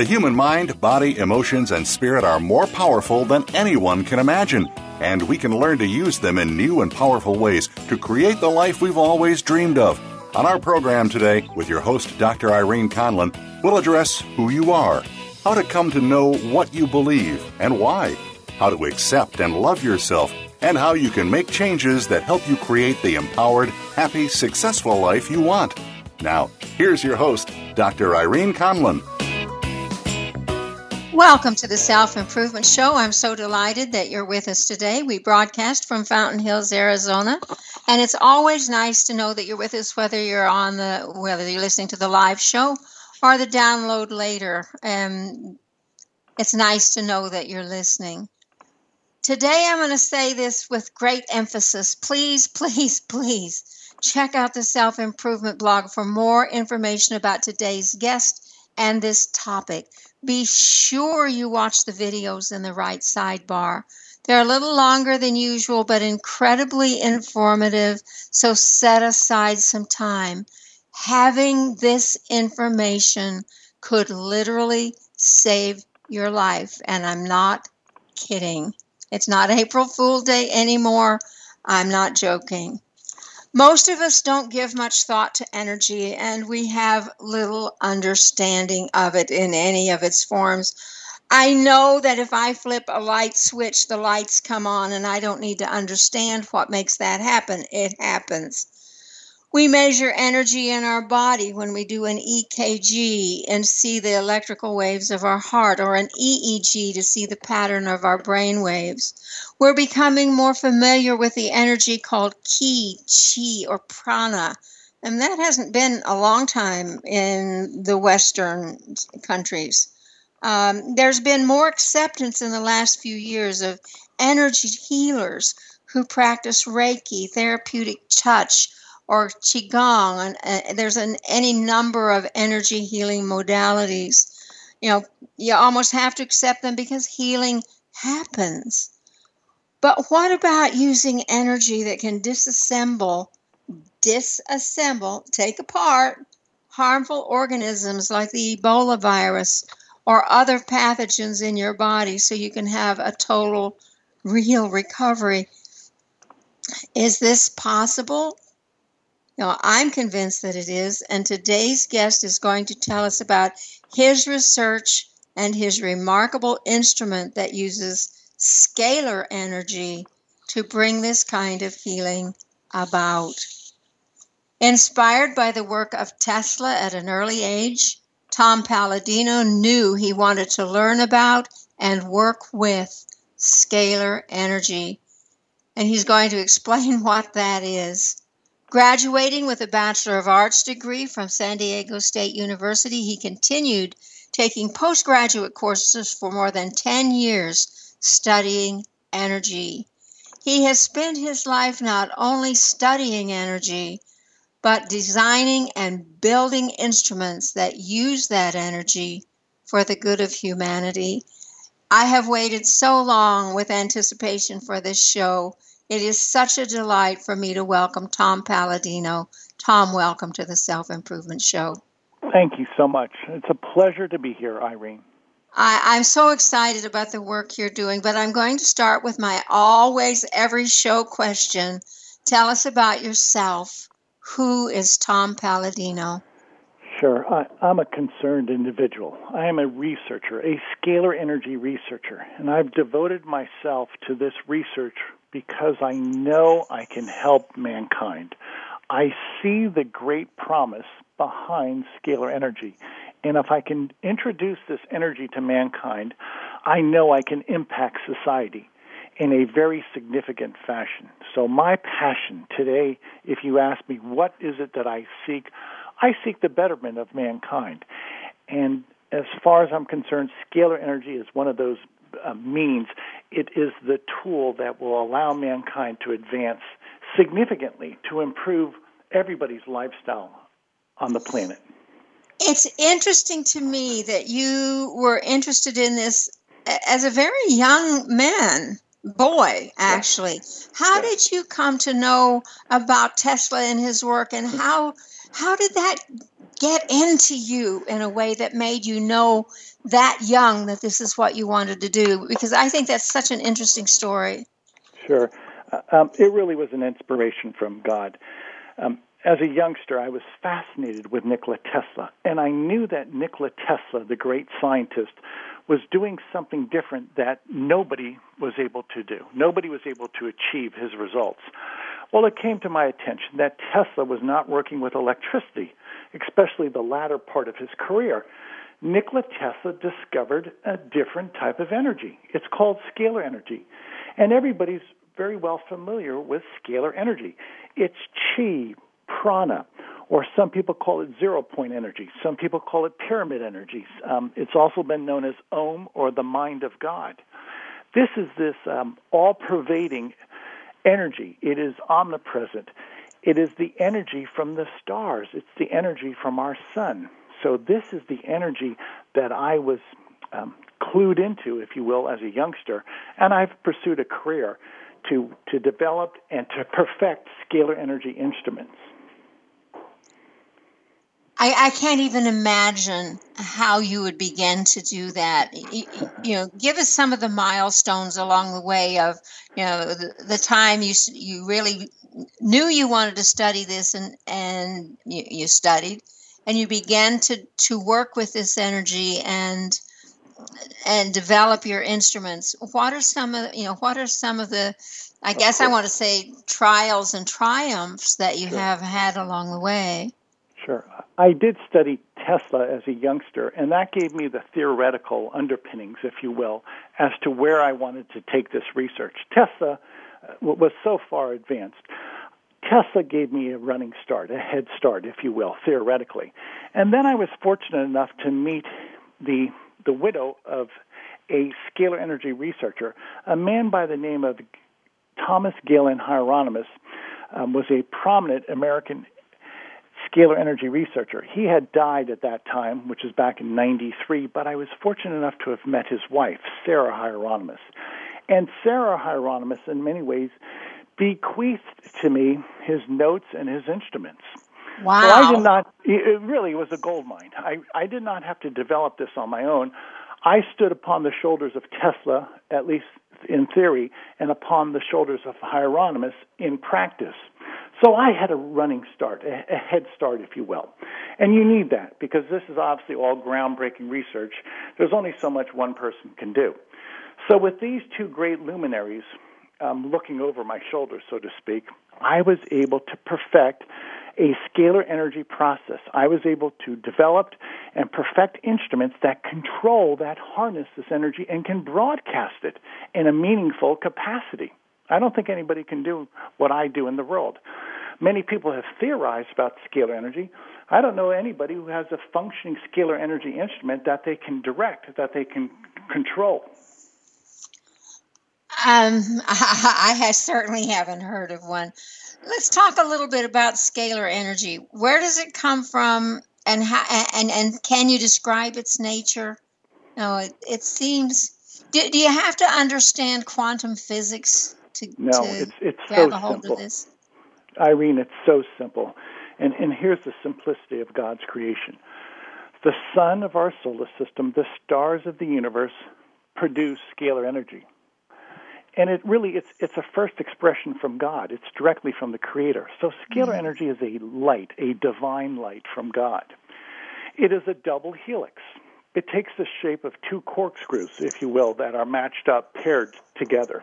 The human mind, body, emotions, and spirit are more powerful than anyone can imagine, and we can learn to use them in new and powerful ways to create the life we've always dreamed of. On our program today, with your host, Dr. Irene Conlon, we'll address who you are, how to come to know what you believe and why, how to accept and love yourself, and how you can make changes that help you create the empowered, happy, successful life you want. Now, here's your host, Dr. Irene Conlon. Welcome to the Self Improvement Show. I'm so delighted that you're with us today. We broadcast from Fountain Hills, Arizona, and it's always nice to know that you're with us, whether you're on the whether you're listening to the live show or the download later. Um, it's nice to know that you're listening. Today, I'm going to say this with great emphasis. Please, please, please check out the Self Improvement blog for more information about today's guest and this topic. Be sure you watch the videos in the right sidebar. They're a little longer than usual, but incredibly informative, so set aside some time. Having this information could literally save your life, and I'm not kidding. It's not April Fool Day anymore. I'm not joking. Most of us don't give much thought to energy, and we have little understanding of it in any of its forms. I know that if I flip a light switch, the lights come on, and I don't need to understand what makes that happen. It happens. We measure energy in our body when we do an EKG and see the electrical waves of our heart, or an EEG to see the pattern of our brain waves. We're becoming more familiar with the energy called ki, chi, or prana. And that hasn't been a long time in the Western countries. Um, there's been more acceptance in the last few years of energy healers who practice Reiki, therapeutic touch, or qigong and there's an, any number of energy healing modalities. You know you almost have to accept them because healing happens. But what about using energy that can disassemble disassemble take apart harmful organisms like the ebola virus or other pathogens in your body so you can have a total real recovery? Is this possible now, I'm convinced that it is, and today's guest is going to tell us about his research and his remarkable instrument that uses scalar energy to bring this kind of healing about. Inspired by the work of Tesla at an early age, Tom Paladino knew he wanted to learn about and work with scalar energy. And he's going to explain what that is. Graduating with a Bachelor of Arts degree from San Diego State University, he continued taking postgraduate courses for more than 10 years studying energy. He has spent his life not only studying energy, but designing and building instruments that use that energy for the good of humanity. I have waited so long with anticipation for this show it is such a delight for me to welcome Tom Paladino. Tom, welcome to the Self Improvement Show. Thank you so much. It's a pleasure to be here, Irene. I, am so excited about the work you're doing, but I'm going to start with my always every show question. Tell us about yourself. Who is Tom Paladino? Sure. I, am a concerned individual. I am a researcher, a scalar energy researcher, and I've devoted myself to this research because I know I can help mankind. I see the great promise behind scalar energy. And if I can introduce this energy to mankind, I know I can impact society in a very significant fashion. So, my passion today, if you ask me, what is it that I seek? I seek the betterment of mankind. And as far as I'm concerned, scalar energy is one of those uh, means, it is the tool that will allow mankind to advance significantly to improve everybody's lifestyle on the planet. It's interesting to me that you were interested in this as a very young man, boy, actually. Yes. How yes. did you come to know about Tesla and his work and how how did that get into you in a way that made you know that young that this is what you wanted to do? Because I think that's such an interesting story. Sure. Uh, um, it really was an inspiration from God. Um, as a youngster, I was fascinated with Nikola Tesla, and I knew that Nikola Tesla, the great scientist, was doing something different that nobody was able to do. Nobody was able to achieve his results. Well, it came to my attention that Tesla was not working with electricity, especially the latter part of his career. Nikola Tesla discovered a different type of energy. It's called scalar energy. And everybody's very well familiar with scalar energy. It's chi, prana, or some people call it zero point energy. Some people call it pyramid energy. Um, it's also been known as Om or the mind of God. This is this um, all pervading energy. It is omnipresent. It is the energy from the stars. It's the energy from our sun. So this is the energy that I was um, clued into, if you will, as a youngster, and I've pursued a career to to develop and to perfect scalar energy instruments. I, I, can't even imagine how you would begin to do that. You, you, know, give us some of the milestones along the way of, you know, the, the, time you you really knew you wanted to study this and and you, you studied, and you began to to work with this energy and and develop your instruments. What are some of you know? What are some of the I guess I want to say trials and triumphs that you have had along the way. Sure. I did study Tesla as a youngster, and that gave me the theoretical underpinnings, if you will, as to where I wanted to take this research. Tesla uh, was so far advanced. Tesla gave me a running start, a head start, if you will, theoretically. And then I was fortunate enough to meet the the widow of a scalar energy researcher, a man by the name of Thomas Galen Hieronymus, um, was a prominent American scalar energy researcher. He had died at that time, which is back in 93, but I was fortunate enough to have met his wife, Sarah Hieronymus. And Sarah Hieronymus, in many ways, bequeathed to me his notes and his instruments. Wow. So I did not, it really was a gold mine. I, I did not have to develop this on my own. I stood upon the shoulders of Tesla, at least in theory, and upon the shoulders of Hieronymus in practice. So I had a running start, a, head start, if you will. And you need that because this is obviously all groundbreaking research. There's only so much one person can do. So with these two great luminaries um, looking over my shoulder, so to speak, I was able to perfect a scalar energy process. I was able to develop and perfect instruments that control that harness this energy and can broadcast it in a meaningful capacity. I don't think anybody can do what I do in the world. Many people have theorized about scalar energy. I don't know anybody who has a functioning scalar energy instrument that they can direct, that they can control. Um, I, I certainly haven't heard of one. Let's talk a little bit about scalar energy. Where does it come from, and how? And and can you describe its nature? No, it, it seems. Do, do you have to understand quantum physics to, no, to it's it's grab so a hold simple. of this? Irene, it's so simple. And, and here's the simplicity of God's creation. The sun of our solar system, the stars of the universe, produce scalar energy. And it really it's it's a first expression from God. It's directly from the creator. So scalar mm-hmm. energy is a light, a divine light from God. It is a double helix. It takes the shape of two corkscrews, if you will, that are matched up, paired together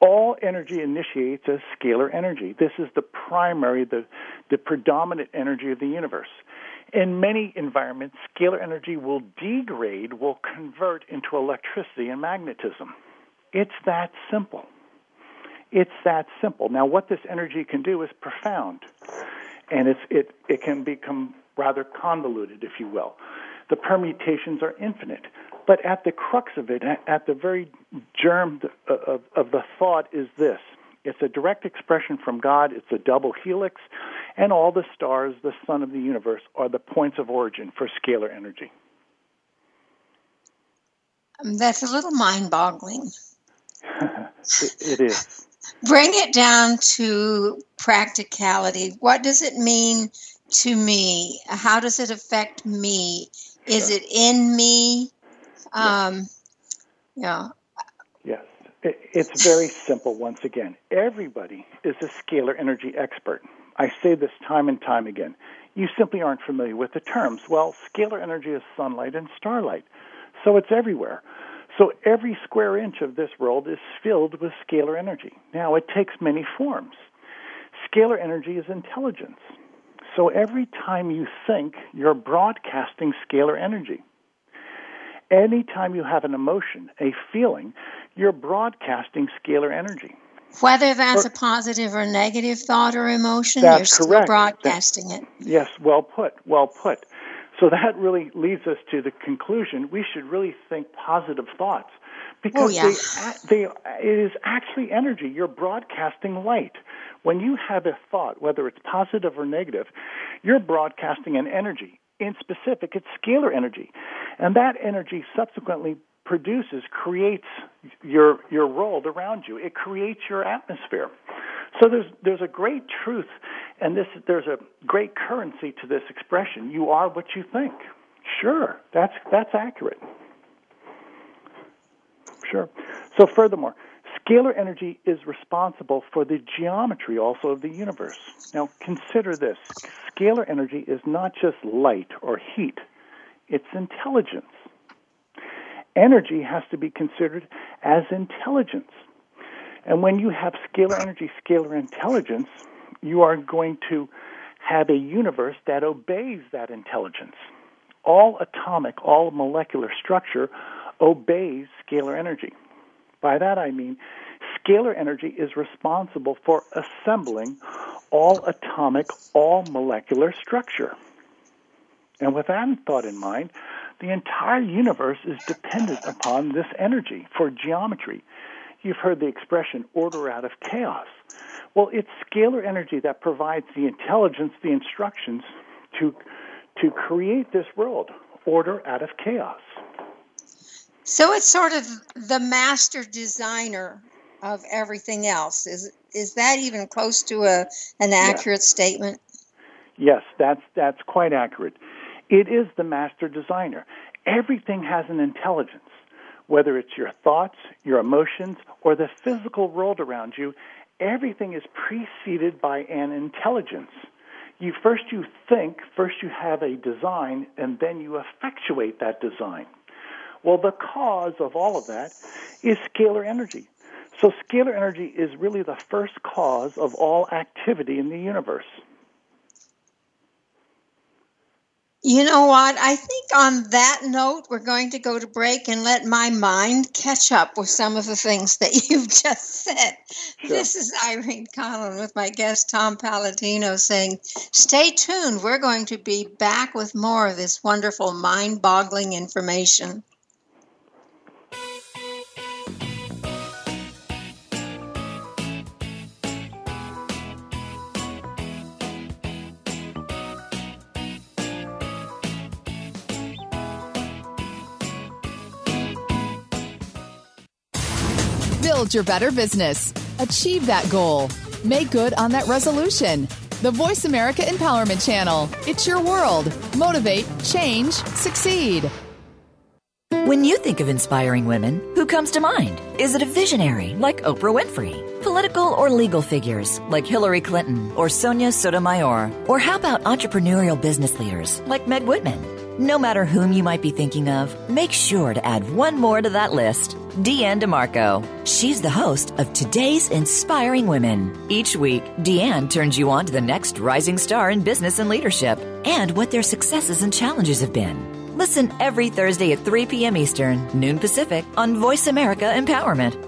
all energy initiates as scalar energy. This is the primary, the, the predominant energy of the universe. In many environments, scalar energy will degrade, will convert into electricity and magnetism. It's that simple. It's that simple. Now, what this energy can do is profound, and it's, it, it can become rather convoluted, if you will. The permutations are infinite. But at the crux of it, at the very germ of, of the thought is this it's a direct expression from God, it's a double helix, and all the stars, the sun of the universe, are the points of origin for scalar energy. Um, that's a little mind boggling. it, it is. Bring it down to practicality. What does it mean to me? How does it affect me? Is it in me? Um, yeah. Yes. It's very simple once again. Everybody is a scalar energy expert. I say this time and time again. You simply aren't familiar with the terms. Well, scalar energy is sunlight and starlight, so it's everywhere. So every square inch of this world is filled with scalar energy. Now, it takes many forms. Scalar energy is intelligence. So every time you think, you're broadcasting scalar energy. Anytime you have an emotion, a feeling, you're broadcasting scalar energy. Whether that's or, a positive or negative thought or emotion, you're still correct. broadcasting it. Yes, well put, well put. So that really leads us to the conclusion we should really think positive thoughts because oh, yeah. they, they, it is actually energy. You're broadcasting light. When you have a thought, whether it's positive or negative, you're broadcasting an energy. In specific, it's scalar energy. And that energy subsequently produces, creates your, your world around you. It creates your atmosphere. So there's, there's a great truth, and this, there's a great currency to this expression. You are what you think. Sure, that's, that's accurate. Sure. So furthermore, scalar energy is responsible for the geometry also of the universe. Now consider this. Scalar energy is not just light or heat, it's intelligence. Energy has to be considered as intelligence. And when you have scalar energy, scalar intelligence, you are going to have a universe that obeys that intelligence. All atomic, all molecular structure obeys scalar energy. By that I mean scalar energy is responsible for assembling all atomic, all molecular structure. And with that thought in mind, the entire universe is dependent upon this energy for geometry. You've heard the expression order out of chaos. Well, it's scalar energy that provides the intelligence, the instructions to, to create this world, order out of chaos. So it's sort of the master designer of everything else. Is is that even close to a an accurate statement? Yes, that's that's quite accurate. It is the master designer. Everything has an intelligence, whether it's your thoughts, your emotions, or the physical world around you. Everything is preceded by an intelligence. You first you think, first you have a design, and then you effectuate that design. Well, the cause of all of that is scalar energy. So, scalar energy is really the first cause of all activity in the universe. You know what? I think on that note, we're going to go to break and let my mind catch up with some of the things that you've just said. Sure. This is Irene Conlon with my guest Tom Paladino saying, Stay tuned. We're going to be back with more of this wonderful, mind boggling information. Build your better business. Achieve that goal. Make good on that resolution. The Voice America Empowerment Channel. It's your world. Motivate, change, succeed. When you think of inspiring women, who comes to mind? Is it a visionary like Oprah Winfrey? Political or legal figures like Hillary Clinton or Sonia Sotomayor? Or how about entrepreneurial business leaders like Meg Whitman? No matter whom you might be thinking of, make sure to add one more to that list Deanne DeMarco. She's the host of Today's Inspiring Women. Each week, Deanne turns you on to the next rising star in business and leadership and what their successes and challenges have been. Listen every Thursday at 3 p.m. Eastern, noon Pacific on Voice America Empowerment.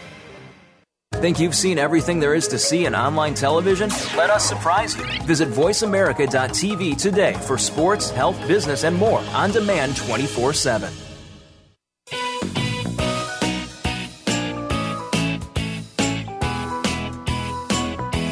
Think you've seen everything there is to see in online television? Let us surprise you. Visit VoiceAmerica.tv today for sports, health, business, and more on demand 24 7.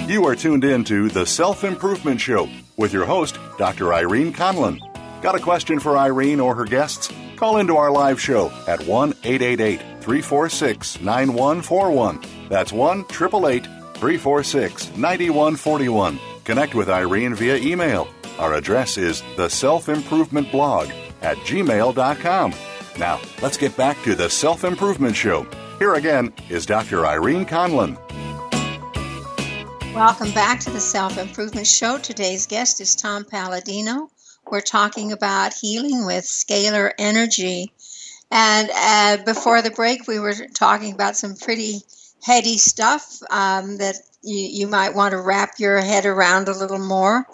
You are tuned in to The Self Improvement Show with your host, Dr. Irene Conlon. Got a question for Irene or her guests? Call into our live show at 1 888 346 9141. That's 1 888 346 9141. Connect with Irene via email. Our address is the self improvement blog at gmail.com. Now, let's get back to the Self Improvement Show. Here again is Dr. Irene Conlon. Welcome back to the Self Improvement Show. Today's guest is Tom Paladino. We're talking about healing with scalar energy. And uh, before the break, we were talking about some pretty heady stuff um, that you, you might want to wrap your head around a little more.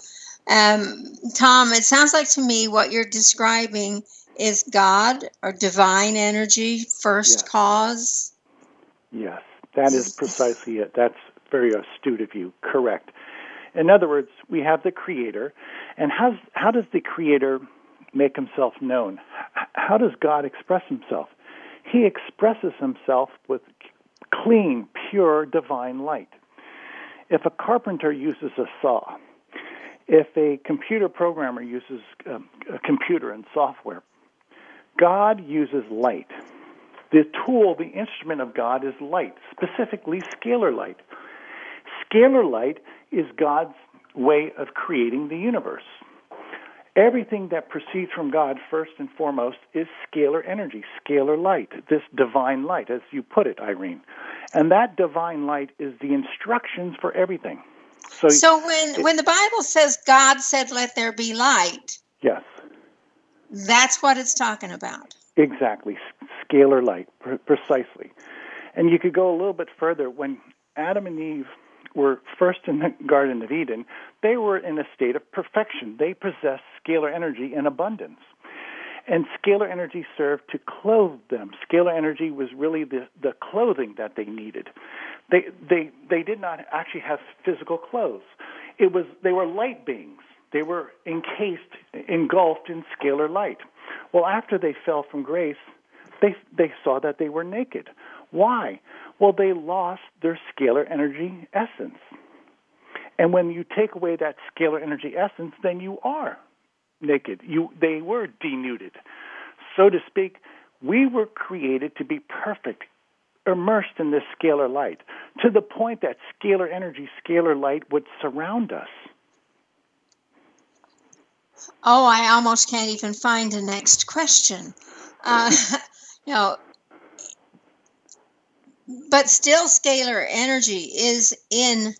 Um, Tom, it sounds like to me what you're describing is God or divine energy, first Yes. cause. Yes, that is precisely it. That's very astute of you. Correct. In other words, we have the Creator, and how how does the Creator make Himself known? How does God express Himself? He expresses Himself with clean, pure, divine light. If a carpenter uses a saw, if a computer programmer uses um, a computer and software, God uses light. The tool, the instrument of God is light, specifically scalar light. Scalar light is God's way of creating the universe. Everything that proceeds from God, first and foremost, is scalar energy, scalar light, this divine light, as you put it, Irene. And that divine light is the instructions for everything. So, So when when the Bible says God said, "Let there be light," yes, that's what it's talking about. Exactly, scalar light, pre- precisely. And you could go a little bit further. When Adam and Eve were first in the Garden of Eden, they were in a state of perfection. They possessed scalar energy in abundance. And scalar energy served to clothe them. Scalar energy was really the, the clothing that they needed. They, they, they did not actually have physical clothes. It was, they were light beings. They were encased, engulfed in scalar light. Well, after they fell from grace, they, they saw that they were naked. Why? Well, they lost their scalar energy essence. And when you take away that scalar energy essence, then you are naked. You, they were denuded. So to speak, we were created to be perfect, immersed in this scalar light, to the point that scalar energy, scalar light would surround us. Oh, I almost can't even find the next question. Uh, you know, but still, scalar energy is in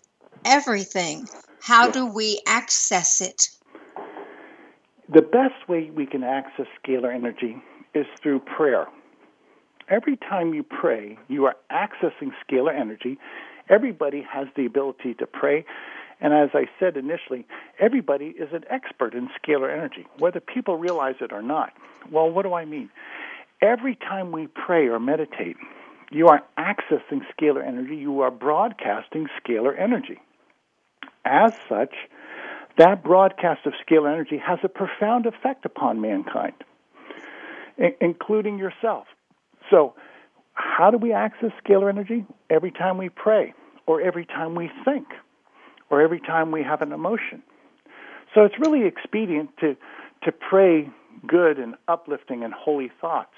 everything. How do we access it? The best way we can access scalar energy is through prayer. Every time you pray, you are accessing scalar energy. Everybody has the ability to pray. And as I said initially, everybody is an expert in scalar energy, whether people realize it or not. Well, what do I mean? Every time we pray or meditate, you are accessing scalar energy, you are broadcasting scalar energy. As such, that broadcast of scalar energy has a profound effect upon mankind, i- including yourself. So, how do we access scalar energy? Every time we pray, or every time we think, or every time we have an emotion. So, it's really expedient to, to pray good and uplifting and holy thoughts.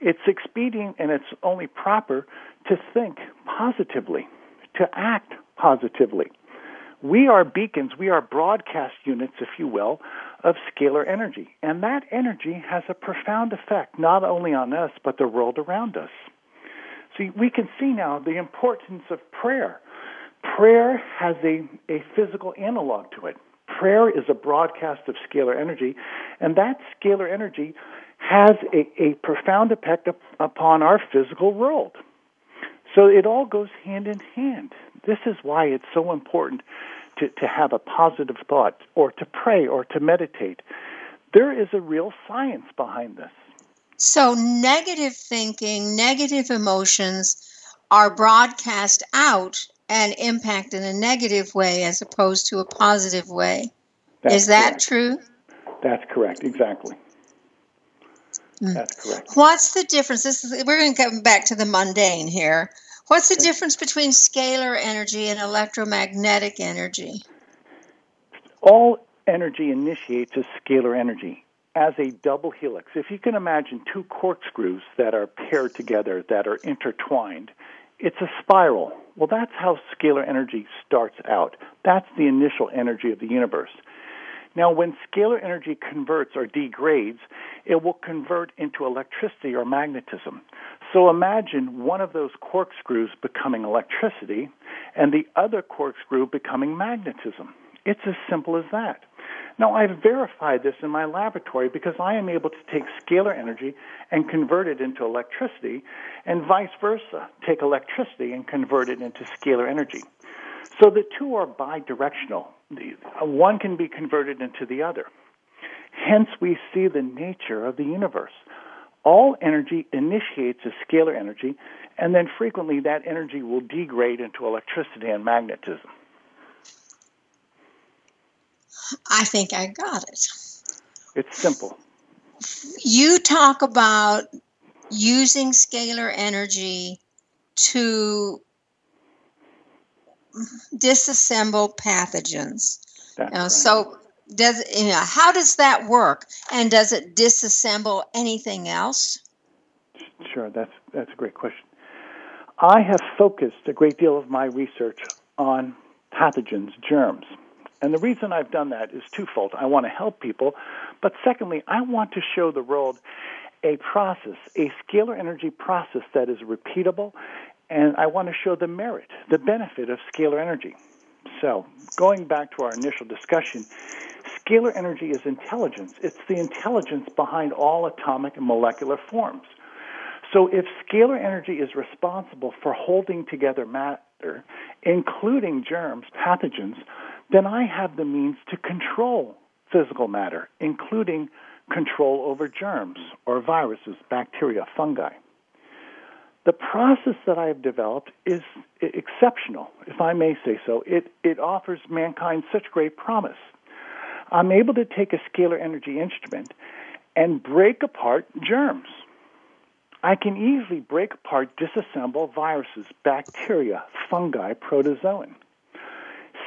It's expedient and it's only proper to think positively, to act positively. We are beacons, we are broadcast units, if you will, of scalar energy. And that energy has a profound effect, not only on us, but the world around us. See, we can see now the importance of prayer. Prayer has a, a physical analog to it. Prayer is a broadcast of scalar energy, and that scalar energy has a, a profound effect up, upon our physical world. So it all goes hand in hand. This is why it's so important to, to have a positive thought or to pray or to meditate. There is a real science behind this. So, negative thinking, negative emotions are broadcast out and impact in a negative way as opposed to a positive way. That's Is that correct. true? That's correct, exactly. Mm. That's correct. What's the difference? This is, we're going to come back to the mundane here. What's the difference between scalar energy and electromagnetic energy? All energy initiates as scalar energy as a double helix. If you can imagine two corkscrews that are paired together, that are intertwined, it's a spiral. Well, that's how scalar energy starts out. That's the initial energy of the universe. Now, when scalar energy converts or degrades, it will convert into electricity or magnetism. So imagine one of those corkscrews becoming electricity and the other corkscrew becoming magnetism. It's as simple as that. Now, I've verified this in my laboratory because I am able to take scalar energy and convert it into electricity, and vice versa, take electricity and convert it into scalar energy. So the two are bidirectional. Uh, one can be converted into the other. Hence, we see the nature of the universe. All energy initiates as scalar energy, and then frequently that energy will degrade into electricity and magnetism. I think I got it. It's simple. You talk about using scalar energy to disassemble pathogens. Uh, so does you know how does that work? And does it disassemble anything else? Sure that's that's a great question. I have focused a great deal of my research on pathogens germs. And the reason i've done that is twofold. I want to help people but secondly i want to show the world a process a scalar energy process that is repeatable and I want to show the merit, the benefit of scalar energy. So, going back to our initial discussion, scalar energy is intelligence. It's the intelligence behind all atomic and molecular forms. So, if scalar energy is responsible for holding together matter, including germs, pathogens, then I have the means to control physical matter, including control over germs or viruses, bacteria, fungi. The process that I have developed is exceptional, if I may say so. It, it offers mankind such great promise. I'm able to take a scalar energy instrument and break apart germs. I can easily break apart, disassemble viruses, bacteria, fungi, protozoan.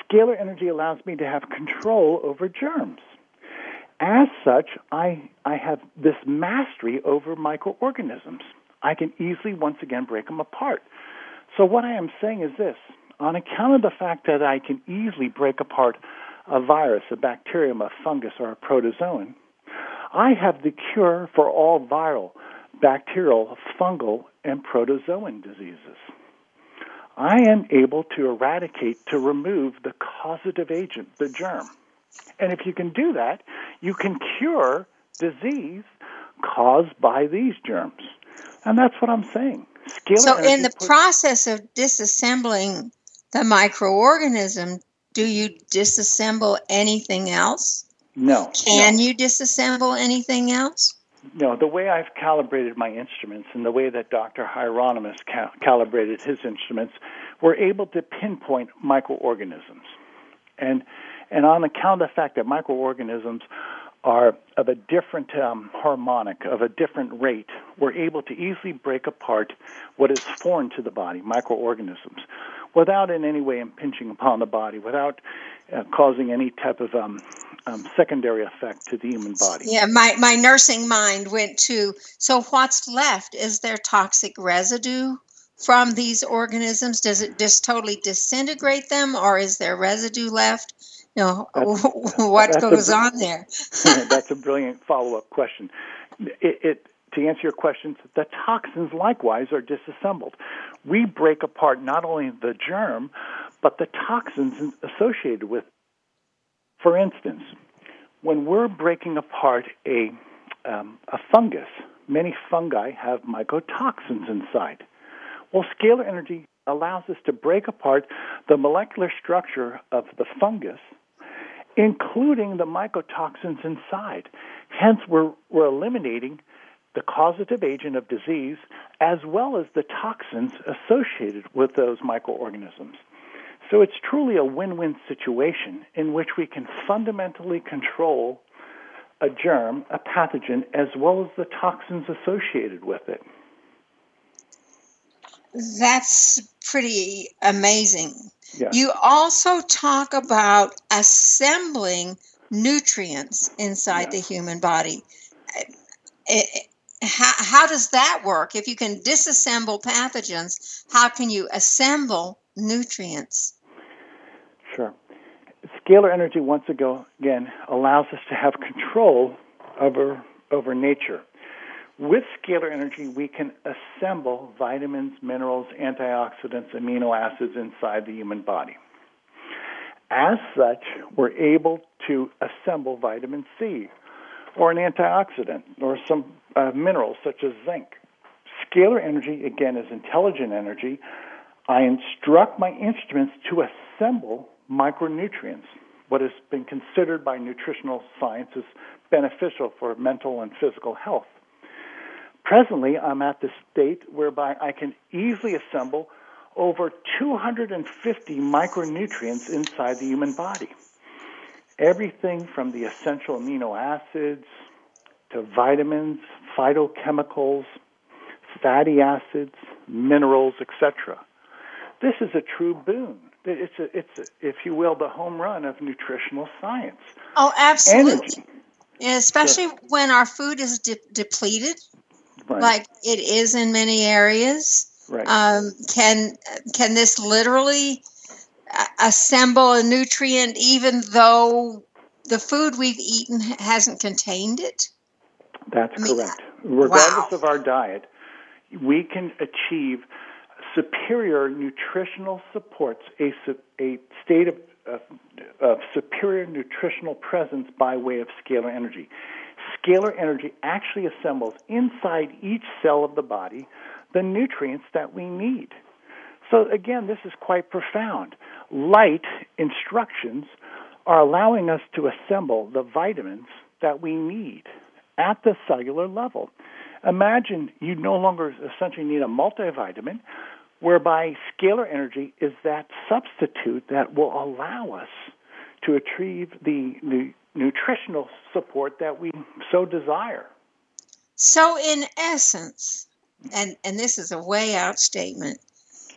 Scalar energy allows me to have control over germs. As such, I, I have this mastery over microorganisms. I can easily once again break them apart. So what I am saying is this on account of the fact that I can easily break apart a virus, a bacterium, a fungus, or a protozoan, I have the cure for all viral, bacterial, fungal, and protozoan diseases. I am able to eradicate, to remove the causative agent, the germ. And if you can do that, you can cure disease caused by these germs. And that's what I'm saying. Scalar so, in the process of disassembling the microorganism, do you disassemble anything else? No. Can no. you disassemble anything else? No. The way I've calibrated my instruments and the way that Dr. Hieronymus cal- calibrated his instruments, we're able to pinpoint microorganisms. And and on account of the fact that microorganisms are of a different um, harmonic, of a different rate, we're able to easily break apart what is foreign to the body, microorganisms, without in any way impinging upon the body, without uh, causing any type of um, um, secondary effect to the human body. Yeah, my, my nursing mind went to so what's left? Is there toxic residue from these organisms? Does it just totally disintegrate them, or is there residue left? Know, what goes a, on there? that's a brilliant follow-up question. It, it, to answer your questions, the toxins likewise are disassembled. We break apart not only the germ, but the toxins associated with. For instance, when we're breaking apart a um, a fungus, many fungi have mycotoxins inside. Well, scalar energy allows us to break apart the molecular structure of the fungus including the mycotoxins inside. Hence, we're, we're eliminating the causative agent of disease as well as the toxins associated with those microorganisms. So it's truly a win win situation in which we can fundamentally control a germ, a pathogen, as well as the toxins associated with it. That's pretty amazing. Yes. You also talk about assembling nutrients inside the human body. It- it- how, how does that work? If you can disassemble pathogens, how can you assemble nutrients? Sure. Scalar energy, once ago, again, allows us to have control over, over nature. With scalar energy, we can assemble vitamins, minerals, antioxidants, amino acids inside the human body. As such, we're able to assemble vitamin C or an antioxidant or some uh, minerals such as zinc. Scalar energy, again, is intelligent energy. I instruct my instruments to assemble micronutrients, what has been considered by nutritional science as beneficial for mental and physical health. Presently, I'm at the state whereby I can easily assemble over 250 micronutrients inside the human body. Everything from the essential amino acids to vitamins, phytochemicals, fatty acids, minerals, etc. This is a true boon. It's, a, it's a, if you will, the home run of nutritional science. Oh, absolutely. Energy. Especially when our food is de- depleted, Right. like it is in many areas. right. Um, can can this literally uh, assemble a nutrient even though the food we've eaten hasn't contained it? That's I mean, correct. Regardless wow. of our diet, we can achieve superior nutritional supports, a, a state of, of, of superior nutritional presence by way of scalar energy. Scalar energy actually assembles inside each cell of the body the nutrients that we need. So, again, this is quite profound. Light instructions are allowing us to assemble the vitamins that we need at the cellular level. Imagine you no longer essentially need a multivitamin, whereby scalar energy is that substitute that will allow us to achieve the, the nutritional support that we so desire. So, in essence, and, and this is a way out statement,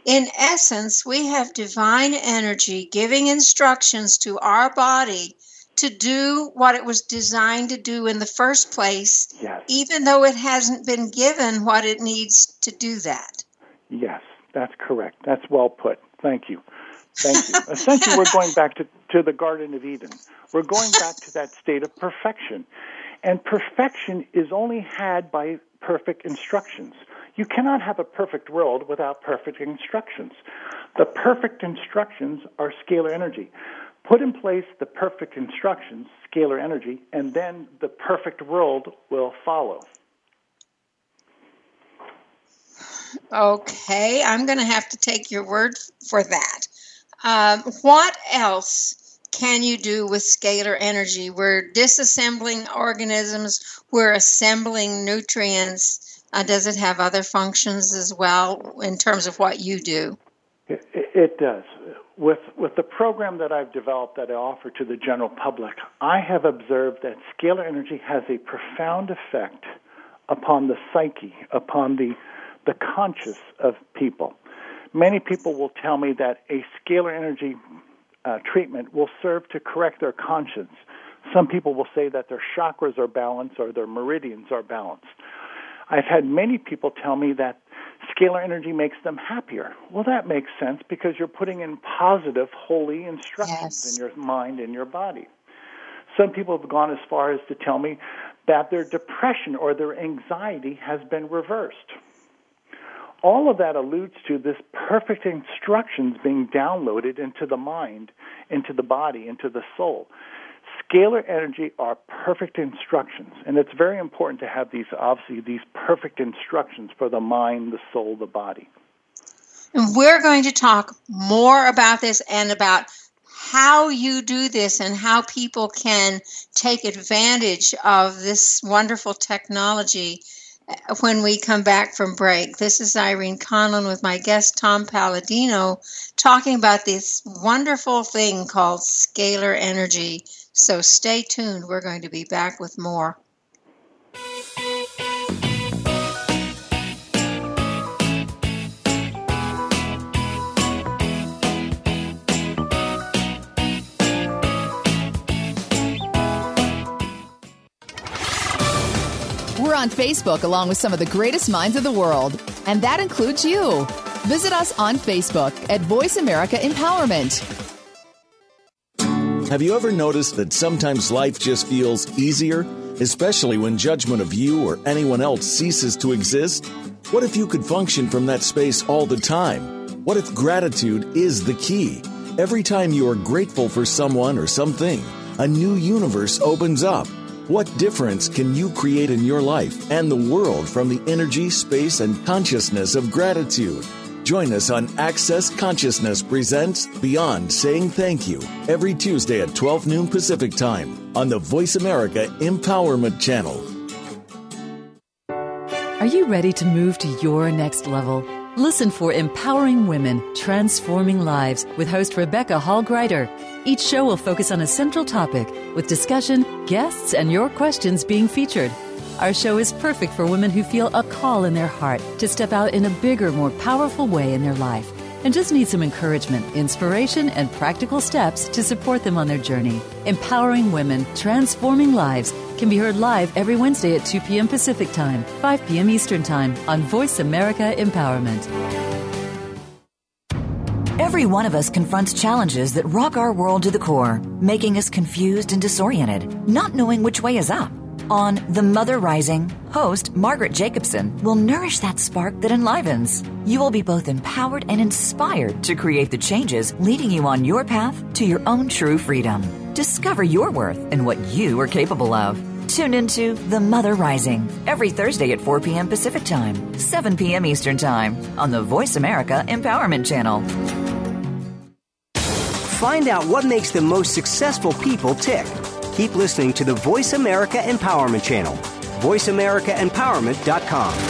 in essence, we have divine energy giving instructions to our body to do what it was designed to do in the first place, Yes. even though it hasn't been given what it needs to do that. Yes, that's correct. That's well put. Thank you. Thank you. Essentially, we're going back to, to the Garden of Eden. We're going back to that state of perfection. And perfection is only had by perfect instructions. You cannot have a perfect world without perfect instructions. The perfect instructions are scalar energy. Put in place the perfect instructions, scalar energy, and then the perfect world will follow. Okay, I'm going to have to take your word for that. Um, what else can you do with scalar energy? We're disassembling organisms, we're assembling nutrients. Uh, does it have other functions as well in terms of what you do? It, it does. With with the program that I've developed that I offer to the general public, I have observed that scalar energy has a profound effect upon the psyche, upon the the conscious of people. Many people will tell me that a scalar energy uh, treatment will serve to correct their conscience. Some people will say that their chakras are balanced or their meridians are balanced. I've had many people tell me that scalar energy makes them happier. Well, that makes sense because you're putting in positive, holy instructions Yes. in your mind and your body. Some people have gone as far as to tell me that their depression or their anxiety has been reversed. All of that alludes to this perfect instructions being downloaded into the mind, into the body, into the soul. Scalar energy are perfect instructions, and it's very important to have these, obviously, these perfect instructions for the mind, the soul, the body. And we're going to talk more about this and about how you do this and how people can take advantage of this wonderful technology when we come back from break. This is Irene Conlon with my guest Tom Paladino talking about this wonderful thing called scalar energy. So stay tuned. We're going to be back with more. On Facebook along with some of the greatest minds of the world, and that includes you. Visit us on Facebook at Voice America Empowerment. Have you ever noticed that sometimes life just feels easier, especially when judgment of you or anyone else ceases to exist? What if you could function from that space all the time? What if gratitude is the key? Every time you are grateful for someone or something, a new universe opens up. What difference can you create in your life and the world from the energy, space, and consciousness of gratitude? Join us on Access Consciousness Presents Beyond Saying Thank You every Tuesday at 12 noon Pacific Time on the Voice America Empowerment Channel. Are you ready to move to your next level? Listen for Empowering Women, Transforming Lives with host Rebecca Hall Gruyter. Each show will focus on a central topic with discussion, guests, and your questions being featured. Our show is perfect for women who feel a call in their heart to step out in a bigger, more powerful way in their life and just need some encouragement, inspiration, and practical steps to support them on their journey. Empowering Women, Transforming Lives can be heard live every Wednesday at 2 p.m. Pacific Time, 5 p.m. Eastern Time on Voice America Empowerment. Every one of us confronts challenges that rock our world to the core, making us confused and disoriented, not knowing which way is up. On The Mother Rising, host Margaret Jacobson will nourish that spark that enlivens. You will be both empowered and inspired to create the changes leading you on your path to your own true freedom. Discover your worth and what you are capable of. Tune into The Mother Rising every Thursday at 4 p.m. Pacific Time, 7 p.m. Eastern Time on the Voice America Empowerment Channel. Find out what makes the most successful people tick keep listening to the Voice America Empowerment Channel. VoiceAmericaEmpowerment.com.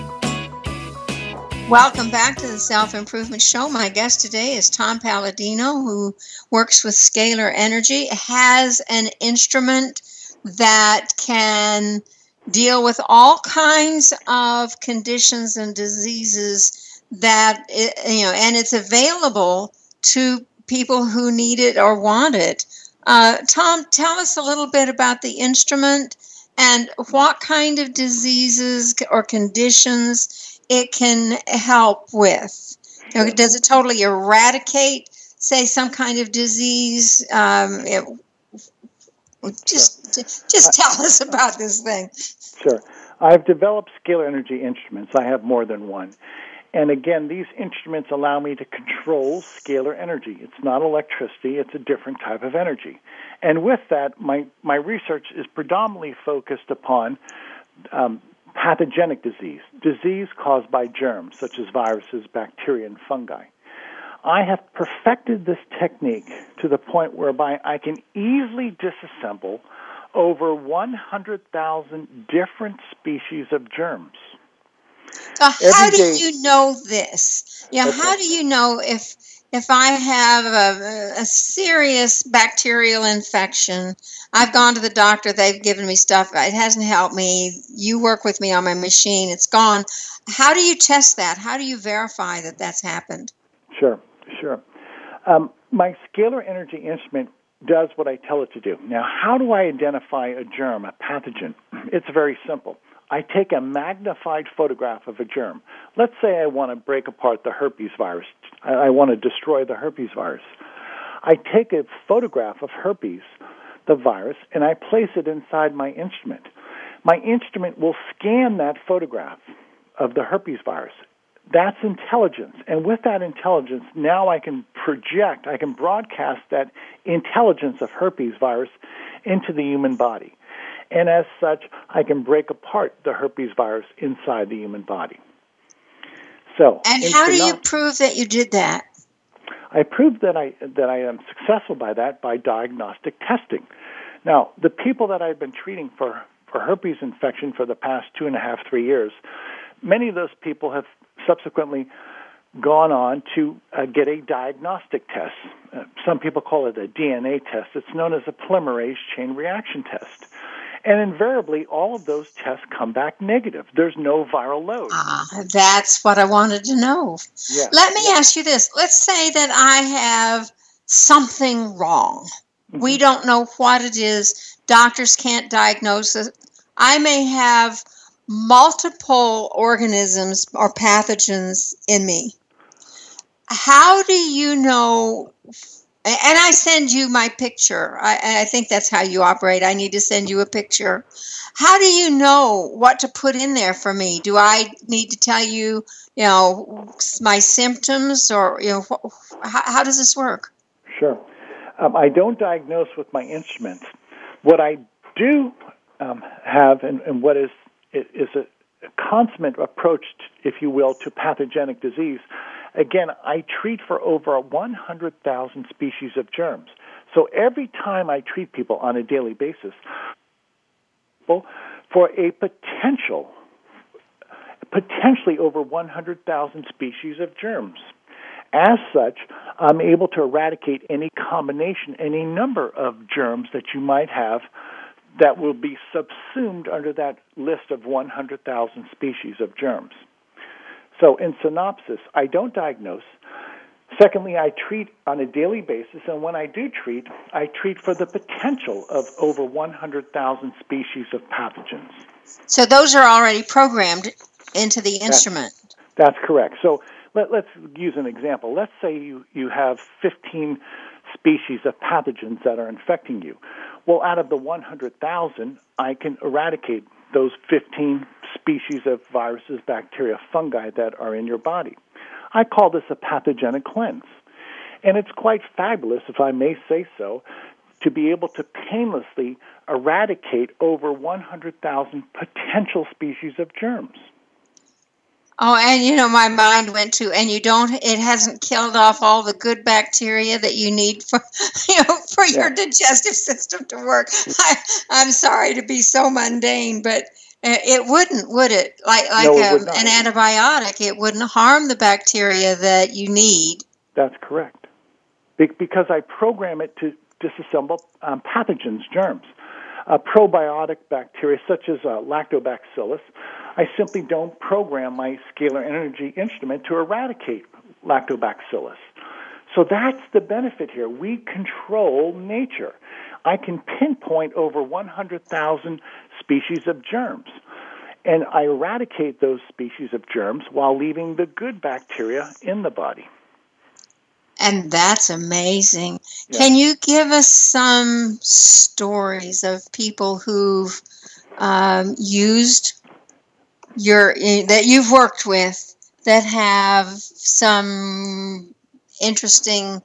Welcome back to the Self Improvement Show. My guest today is Tom Paladino, who works with Scalar Energy, has an instrument that can deal with all kinds of conditions and diseases that you know, and it's available to people who need it or want it. Uh, Tom, tell us a little bit about the instrument and what kind of diseases or conditions it can help with. Does it totally eradicate, say, some kind of disease? Um, it, just, just tell us about this thing. Sure. I've developed scalar energy instruments. I have more than one. And again, these instruments allow me to control scalar energy. It's not electricity, it's a different type of energy. And with that, my, my research is predominantly focused upon um, pathogenic disease, disease caused by germs such as viruses, bacteria, and fungi. I have perfected this technique to the point whereby I can easily disassemble over 100,000 different species of germs. So how do you know this? Yeah, okay. how do you know if if I have a, a, serious bacterial infection? I've gone to the doctor, they've given me stuff, it hasn't helped me. You work with me on my machine, it's gone. How do you test that? How do you verify that that's happened? Sure, sure. Um, my scalar energy instrument does what I tell it to do. Now, how do I identify a germ, a pathogen? It's very simple. I take a magnified photograph of a germ. Let's say I want to break apart the herpes virus. I, want to destroy the herpes virus. I take a photograph of herpes, the virus, and I place it inside my instrument. My instrument will scan that photograph of the herpes virus that's intelligence. And with that intelligence, now I can project, I can broadcast that intelligence of herpes virus into the human body. And as such, I can break apart the herpes virus inside the human body. So, and how do you prove that you did that? I proved that I that I am successful by that by diagnostic testing. Now, the people that I've been treating for for herpes infection for the past two and a half, three years, many of those people have subsequently gone on to uh, get a diagnostic test. Uh, some people call it a DNA test. It's known as a polymerase chain reaction test. And invariably, all of those tests come back negative. There's no viral load. Ah, that's what I wanted to know. Yes, Let me yes. ask you this. Let's say that I have something wrong. We don't know what it is. Doctors can't diagnose it. I may have multiple organisms or pathogens in me. How do you know? And I send you my picture. I, I think that's how you operate. I need to send you a picture. How do you know what to put in there for me? Do I need to tell you, you know, my symptoms, or you know, wh- how, how does this work? Sure. Um, I don't diagnose with my instruments. What I do um, have, and, and what is is a, consummate approach, if you will, to pathogenic disease. Again, I treat for over 100,000 species of germs. So every time I treat people on a daily basis, for a potential, potentially over 100,000 species of germs. As such, I'm able to eradicate any combination, any number of germs that you might have that will be subsumed under that list of 100,000 species of germs. So, in synopsis, I don't diagnose. Secondly, I treat on a daily basis, and when I do treat, I treat for the potential of over 100,000 species of pathogens. So those are already programmed into the instrument. That's correct. So let, us use an example. Let's say you, you have 15 species of pathogens that are infecting you. Well, out of the 100,000, I can eradicate those 15 species of viruses, bacteria, fungi that are in your body. I call this a pathogenic cleanse. And it's quite fabulous, if I may say so, to be able to painlessly eradicate over 100,000 potential species of germs. Oh, and you know, my mind went to, and you don't, it hasn't killed off all the good bacteria that you need for, you know, for your digestive system to work. I, I'm sorry to be so mundane, but uh, it wouldn't, would it? Like, like No, it would um, an antibiotic, it wouldn't harm the bacteria that you need. That's correct. Be- because I program it to disassemble um, pathogens, germs. Uh, probiotic bacteria, such as uh, lactobacillus, I simply don't program my scalar energy instrument to eradicate lactobacillus. So that's the benefit here. We control nature. I can pinpoint over 100,000 species of germs. And I eradicate those species of germs while leaving the good bacteria in the body. And that's amazing. Yeah. Can you give us some stories of people who've um, used your eh, that you've worked with that have some interesting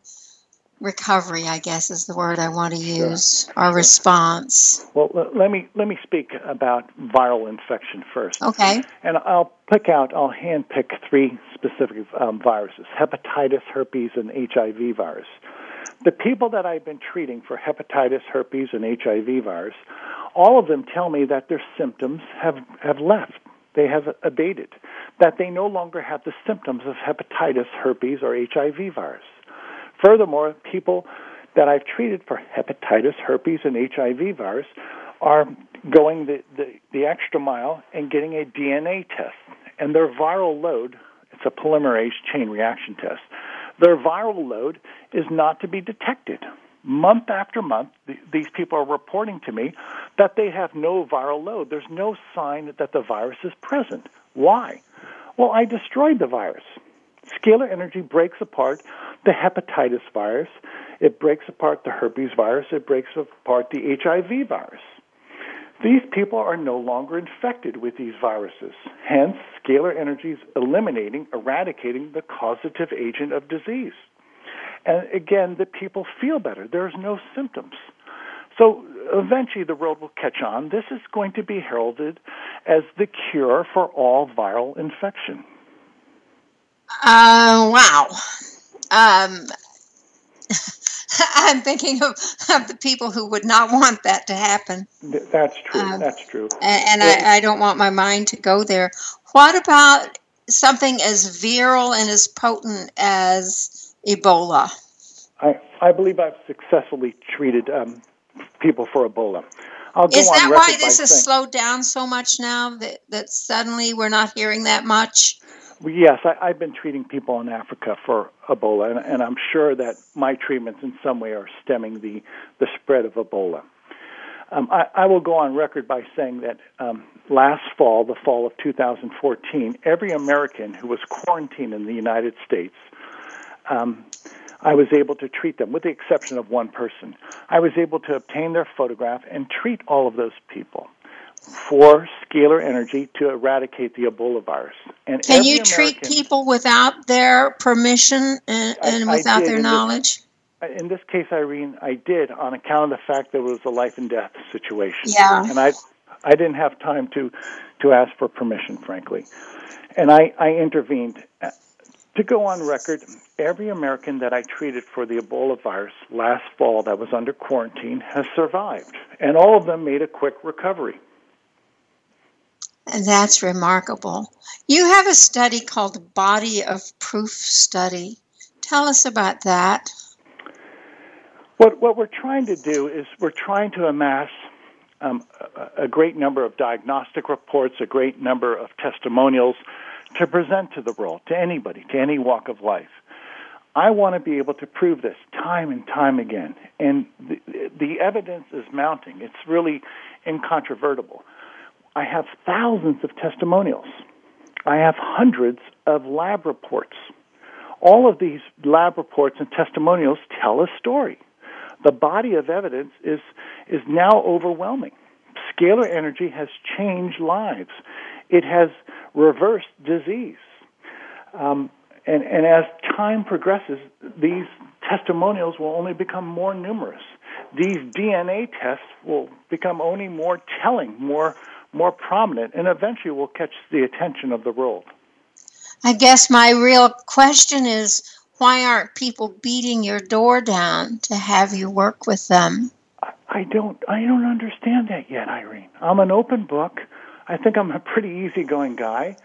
recovery? I guess is the word I want to Sure. use or response. Well, let me let me speak about viral infection first, Okay. and I'll pick out. I'll hand pick three specific um, viruses: hepatitis, herpes, and HIV virus. The people that I've been treating for hepatitis, herpes, and HIV virus, all of them tell me that their symptoms have have left. They have abated. That they no longer have the symptoms of hepatitis, herpes, or HIV virus. Furthermore, people that I've treated for hepatitis, herpes, and HIV virus are going the, the, the extra mile and getting a DNA test. And their viral load, it's a polymerase chain reaction test, their viral load is not to be detected. Month after month, th- these people are reporting to me that they have no viral load. There's no sign that the virus is present. Why? Well, I destroyed the virus. Scalar energy breaks apart the hepatitis virus, it breaks apart the herpes virus, it breaks apart the HIV virus. These people are no longer infected with these viruses. Hence, scalar energy is eliminating, eradicating the causative agent of disease. And again, the people feel better. There's no symptoms. So eventually the world will catch on. This is going to be heralded as the cure for all viral infection. Uh, wow. Um, I'm thinking of, of the people who would not want that to happen. That's true. Um, That's true. And, and I, I don't want my mind to go there. What about something as virile and as potent as Ebola? I, I believe I've successfully treated um, people for Ebola. Is that why this has slowed down so much now that, that suddenly we're not hearing that much? Yes, I, have been treating people in Africa for Ebola, and, and, I'm sure that my treatments in some way are stemming the, the spread of Ebola. Um, I, I, will go on record by saying that um, last fall, the fall of 2014, every American who was quarantined in the United States um, I was able to treat them, with the exception of one person. I was able to obtain their photograph and treat all of those people for scalar energy to eradicate the Ebola virus. And Can you treat people without their permission and, and I, without I their knowledge? This, in this case, Irene, I did on account of the fact that it was a life and death situation. Yeah. And I, I didn't have time to, to ask for permission, frankly. And I, I intervened. To go on record, every American that I treated for the Ebola virus last fall that was under quarantine has survived, and all of them made a quick recovery. And that's remarkable. You have a study called the Body of Proof Study. Tell us about that. What, what we're trying to do is we're trying to amass um, a great number of diagnostic reports, a great number of testimonials to present to the world, to anybody, to any walk of life. I want to be able to prove this time and time again. And the, the evidence is mounting. It's really incontrovertible. I have thousands of testimonials. I have hundreds of lab reports. All of these lab reports and testimonials tell a story. The body of evidence is, is now overwhelming. Scalar energy has changed lives. It has reversed disease. Um, and, and as time progresses, these testimonials will only become more numerous. These DNA tests will become only more telling, more, more prominent, and eventually will catch the attention of the world. I guess my real question is why aren't people beating your door down to have you work with them? I don't I don't understand that yet, Irene. I'm an open book. I think I'm a pretty easygoing guy.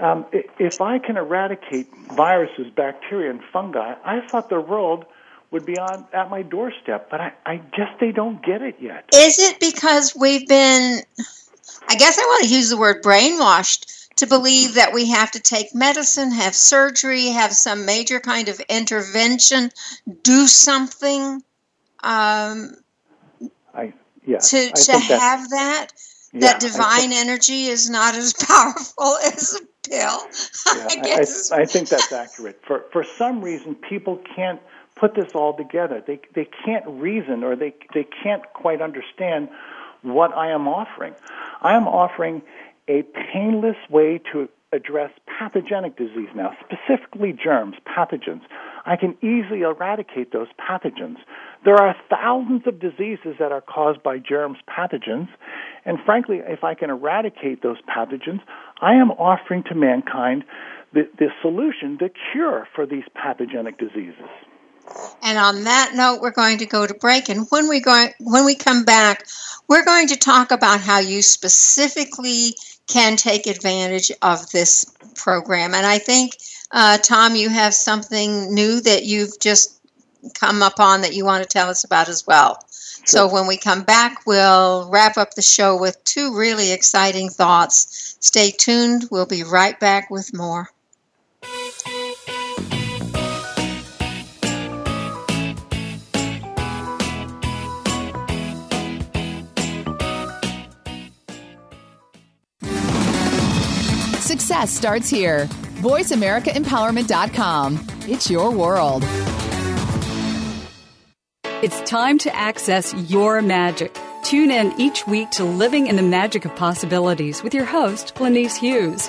Um, if I can eradicate viruses, bacteria, and fungi, I thought the world would be on at my doorstep, but I, I guess they don't get it yet. Is it because we've been, I guess I want to use the word brainwashed to believe that we have to take medicine, have surgery, have some major kind of intervention, do something um, I, yeah, to, I to have that? Yeah, that divine energy is not as powerful as pill. yeah, I, guess. I, I, think that's accurate. For for some reason, people can't put this all together. They they can't reason or they they can't quite understand what I am offering. I am offering a painless way to address pathogenic disease now, specifically germs, pathogens. I can easily eradicate those pathogens. There are thousands of diseases that are caused by germs, pathogens, and frankly, if I can eradicate those pathogens, I am offering to mankind the, the solution, the cure for these pathogenic diseases. And on that note, we're going to go to break. And when we go, when we come back, we're going to talk about how you specifically can take advantage of this program. And I think, uh, Tom, you have something new that you've just come upon that you want to tell us about as well. So when we come back, we'll wrap up the show with two really exciting thoughts. Stay tuned. We'll be right back with more. Success starts here. VoiceAmericaEmpowerment.com. It's your world. It's time to access your magic. Tune in each week to Living in the Magic of Possibilities with your host, Glenyce Hughes.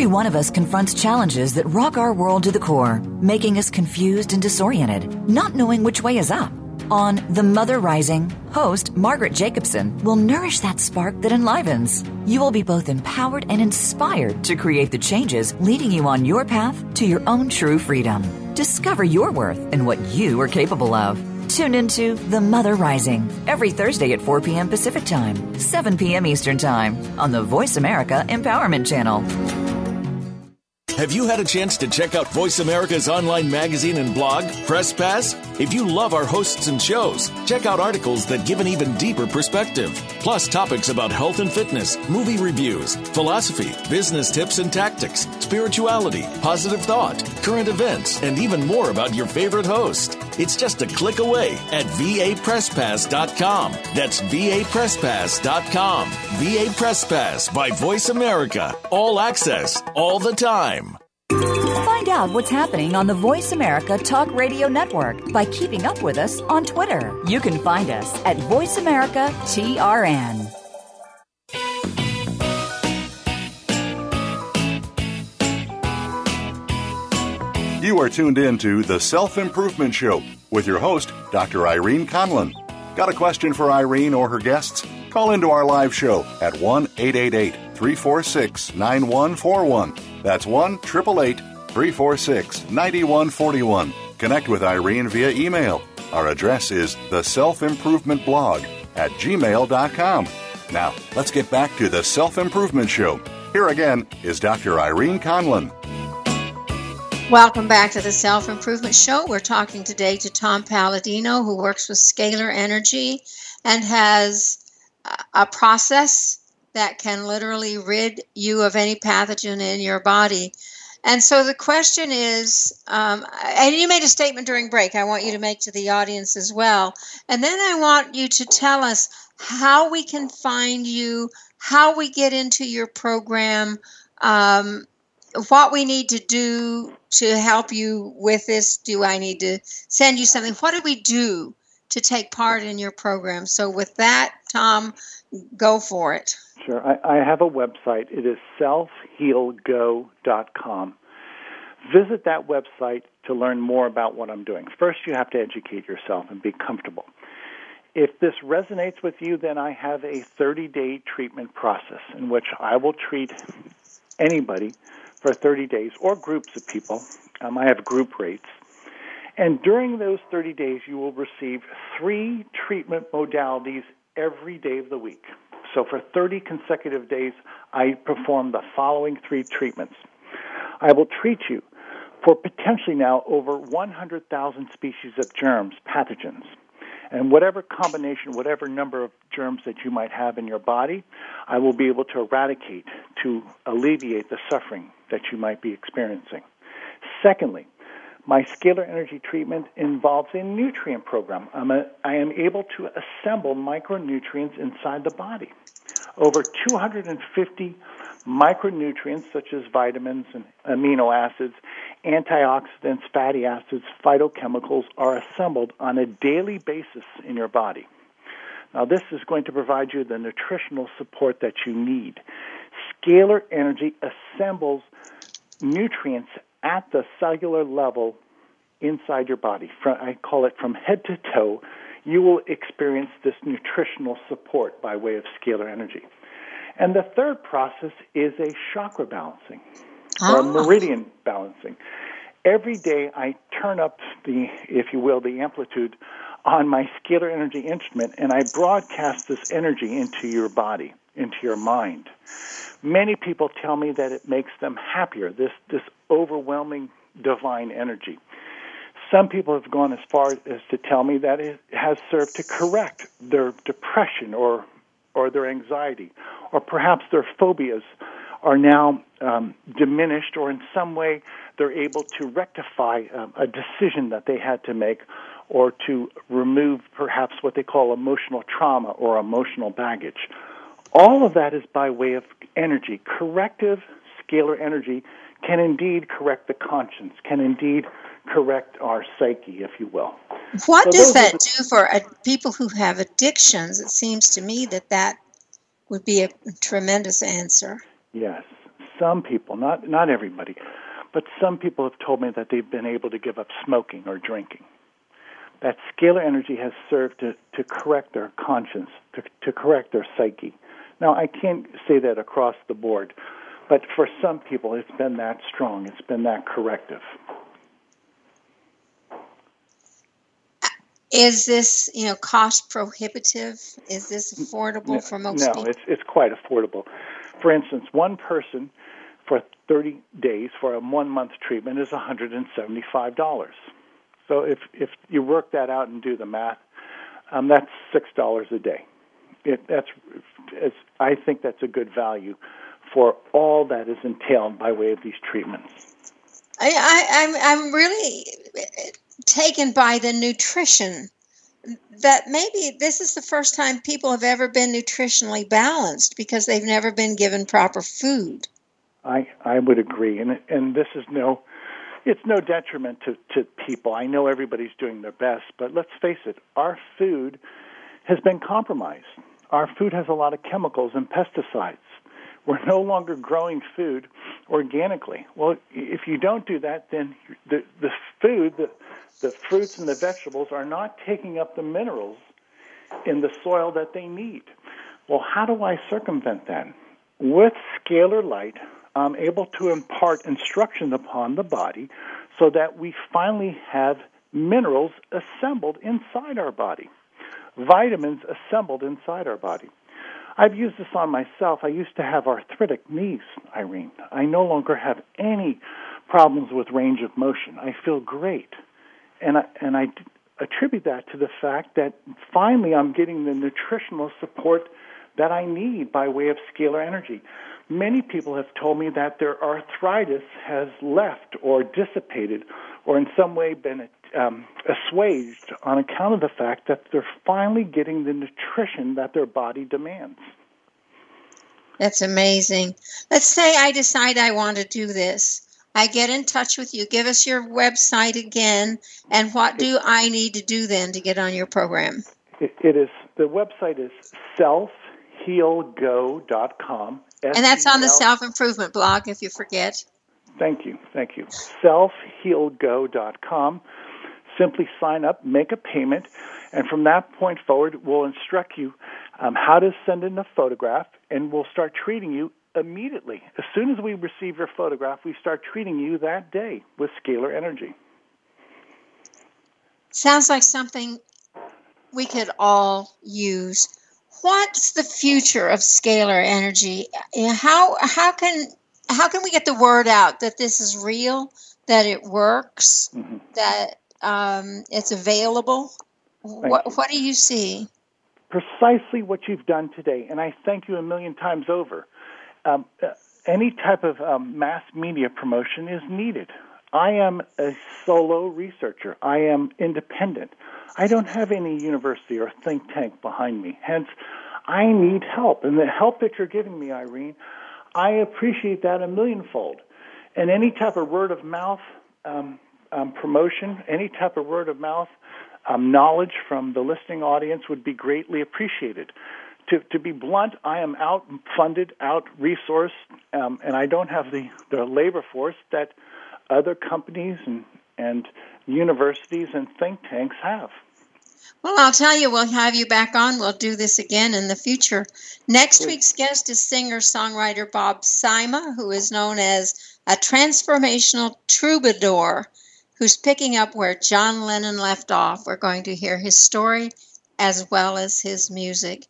Every one of us confronts challenges that rock our world to the core, making us confused and disoriented, not knowing which way is up. On The Mother Rising, host Margaret Jacobson will nourish that spark that enlivens. You will be both empowered and inspired to create the changes leading you on your path to your own true freedom. Discover your worth and what you are capable of. Tune into The Mother Rising every Thursday at 4 p.m. Pacific Time, 7 p.m. Eastern Time on the Voice America Empowerment Channel. Have you had a chance to check out Voice America's online magazine and blog, Press Pass? If you love our hosts and shows, check out articles that give an even deeper perspective, plus topics about health and fitness, movie reviews, philosophy, business tips and tactics, spirituality, positive thought, current events, and even more about your favorite host. It's just a click away at vapresspass.com. That's vapresspass.com. VA Press Pass by Voice America. All access, all the time. Find out what's happening on the Voice America Talk Radio Network by keeping up with us on Twitter. You can find us at Voice America TRN. You are tuned in to The Self Improvement Show with your host, Dr. Irene Conlon. Got a question for Irene or her guests? Call into our live show at 1 888 346 9141. That's 1 888 346 9141. Connect with Irene via email. Our address is the self improvement blog at gmail.com. Now, let's get back to the Self Improvement Show. Here again is Dr. Irene Conlon. Welcome back to the Self Improvement Show. We're talking today to Tom Paladino, who works with Scalar Energy and has a process that can literally rid you of any pathogen in your body. And so the question is, um, and you made a statement during break, I want you to make to the audience as well. And then I want you to tell us how we can find you, how we get into your program, um, what we need to do to help you with this. Do I need to send you something? What do we do to take part in your program? So, with that, Tom, go for it. Sure. I, I have a website. It is selfhealgo.com. Visit that website to learn more about what I'm doing. First, you have to educate yourself and be comfortable. If this resonates with you, then I have a 30 day treatment process in which I will treat anybody for 30 days or groups of people. Um, I have group rates. And during those 30 days, you will receive three treatment modalities every day of the week. So for 30 consecutive days, I perform the following three treatments. I will treat you for potentially now over 100,000 species of germs, pathogens. And whatever combination, whatever number of germs that you might have in your body, I will be able to eradicate to alleviate the suffering that you might be experiencing. Secondly, my scalar energy treatment involves a nutrient program. I'm a, I am able to assemble micronutrients inside the body. Over 250 micronutrients such as vitamins and amino acids, antioxidants, fatty acids, phytochemicals are assembled on a daily basis in your body. Now, this is going to provide you the nutritional support that you need. Scalar energy assembles nutrients at the cellular level inside your body. I call it from head to toe. You will experience this nutritional support by way of scalar energy. And the third process is a chakra balancing or Ah. meridian balancing. Every day I turn up the, if you will, the amplitude on my scalar energy instrument and I broadcast this energy into your body, into your mind. Many people tell me that it makes them happier, this, this overwhelming divine energy. Some people have gone as far as to tell me that it has served to correct their depression or, or their anxiety, or perhaps their phobias are now um, diminished, or in some way they're able to rectify um, a decision that they had to make, or to remove perhaps what they call emotional trauma or emotional baggage. All of that is by way of energy. Corrective scalar energy can indeed correct the conscience, can indeed correct our psyche, if you will. What so does that the, do for uh, people who have addictions? It seems to me that that would be a tremendous answer. Yes, some people, not not everybody, but some people have told me that they've been able to give up smoking or drinking. That scalar energy has served to, to correct their conscience, to, to correct their psyche. Now, I can't say that across the board, but for some people, it's been that strong. It's been that corrective. Is this, you know, cost prohibitive? Is this affordable no, for most no, people? No, it's it's quite affordable. For instance, one person for 30 days for a one month treatment is $175. So if if you work that out and do the math, um, that's six dollars a day. It, that's I think that's a good value for all that is entailed by way of these treatments. I, I I'm I'm really taken by the nutrition that maybe this is the first time people have ever been nutritionally balanced because they've never been given proper food. I I would agree, and and this is no, it's no detriment to to people. I know everybody's doing their best, but let's face it, our food has been compromised. Our food has a lot of chemicals and pesticides. We're no longer growing food organically. Well, if you don't do that, then the the food the the fruits and the vegetables are not taking up the minerals in the soil that they need. Well, how do I circumvent that? With scalar light, I'm able to impart instruction upon the body so that we finally have minerals assembled inside our body, vitamins assembled inside our body. I've used this on myself. I used to have arthritic knees, Irene. I no longer have any problems with range of motion. I feel great and I, and I attribute that to the fact that finally I'm getting the nutritional support that I need by way of scalar energy. Many people have told me that their arthritis has left or dissipated or in some way been um, assuaged on account of the fact that they're finally getting the nutrition that their body demands. That's amazing. Let's say I decide I want to do this. I get in touch with you. Give us your website again, and what do I need to do then to get on your program? it, it is the website is selfhealgo.com. And that's on the self improvement blog. If you forget. Thank you, thank you. Selfhealgo.com. Simply sign up, make a payment, and from that point forward, we'll instruct you um, how to send in a photograph, and we'll start treating you immediately. As soon as we receive your photograph, we start treating you that day with scalar energy. Sounds like something we could all use. What's the future of scalar energy? How how can how can we get the word out that this is real, that it works, mm-hmm. that um, it's available? what what do you see? Precisely what you've done today, and I thank you a million times over um, any type of um, mass media promotion is needed. I am a solo researcher. I am independent. I don't have any university or think tank behind me. Hence, I need help. And the help that you're giving me, Irene, I appreciate that a millionfold. And any type of word of mouth um, um, promotion, any type of word of mouth um, knowledge from the listening audience would be greatly appreciated to, to be blunt, I am out funded, out resourced, um, and I don't have the, the labor force that other companies and, and universities and think tanks have. Well, I'll tell you, we'll have you back on. We'll do this again in the future. Next week's guest is singer songwriter Bob Sima, who is known as a transformational troubadour who's picking up where John Lennon left off. We're going to hear his story as well as his music.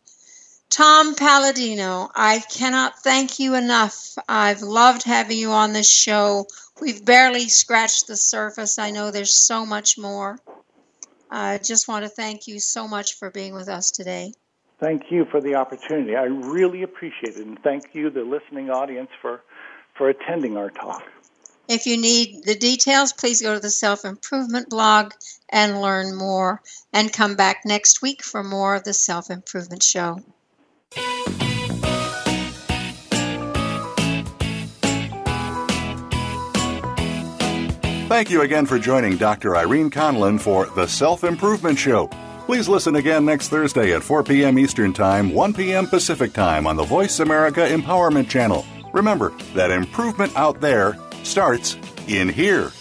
Tom Paladino, I cannot thank you enough. I've loved having you on this show. We've barely scratched the surface. I know there's so much more. I just want to thank you so much for being with us today. Thank you for the opportunity. I really appreciate it. And thank you, the listening audience, for, for attending our talk. If you need the details, please go to the Self Improvement blog and learn more. And come back next week for more of the Self Improvement Show. Thank you again for joining Dr. Irene Conlon for The Self Improvement Show. Please listen again next Thursday at 4 p.m. Eastern Time, 1 p.m. Pacific Time on the Voice America Empowerment Channel. Remember that improvement out there starts in here.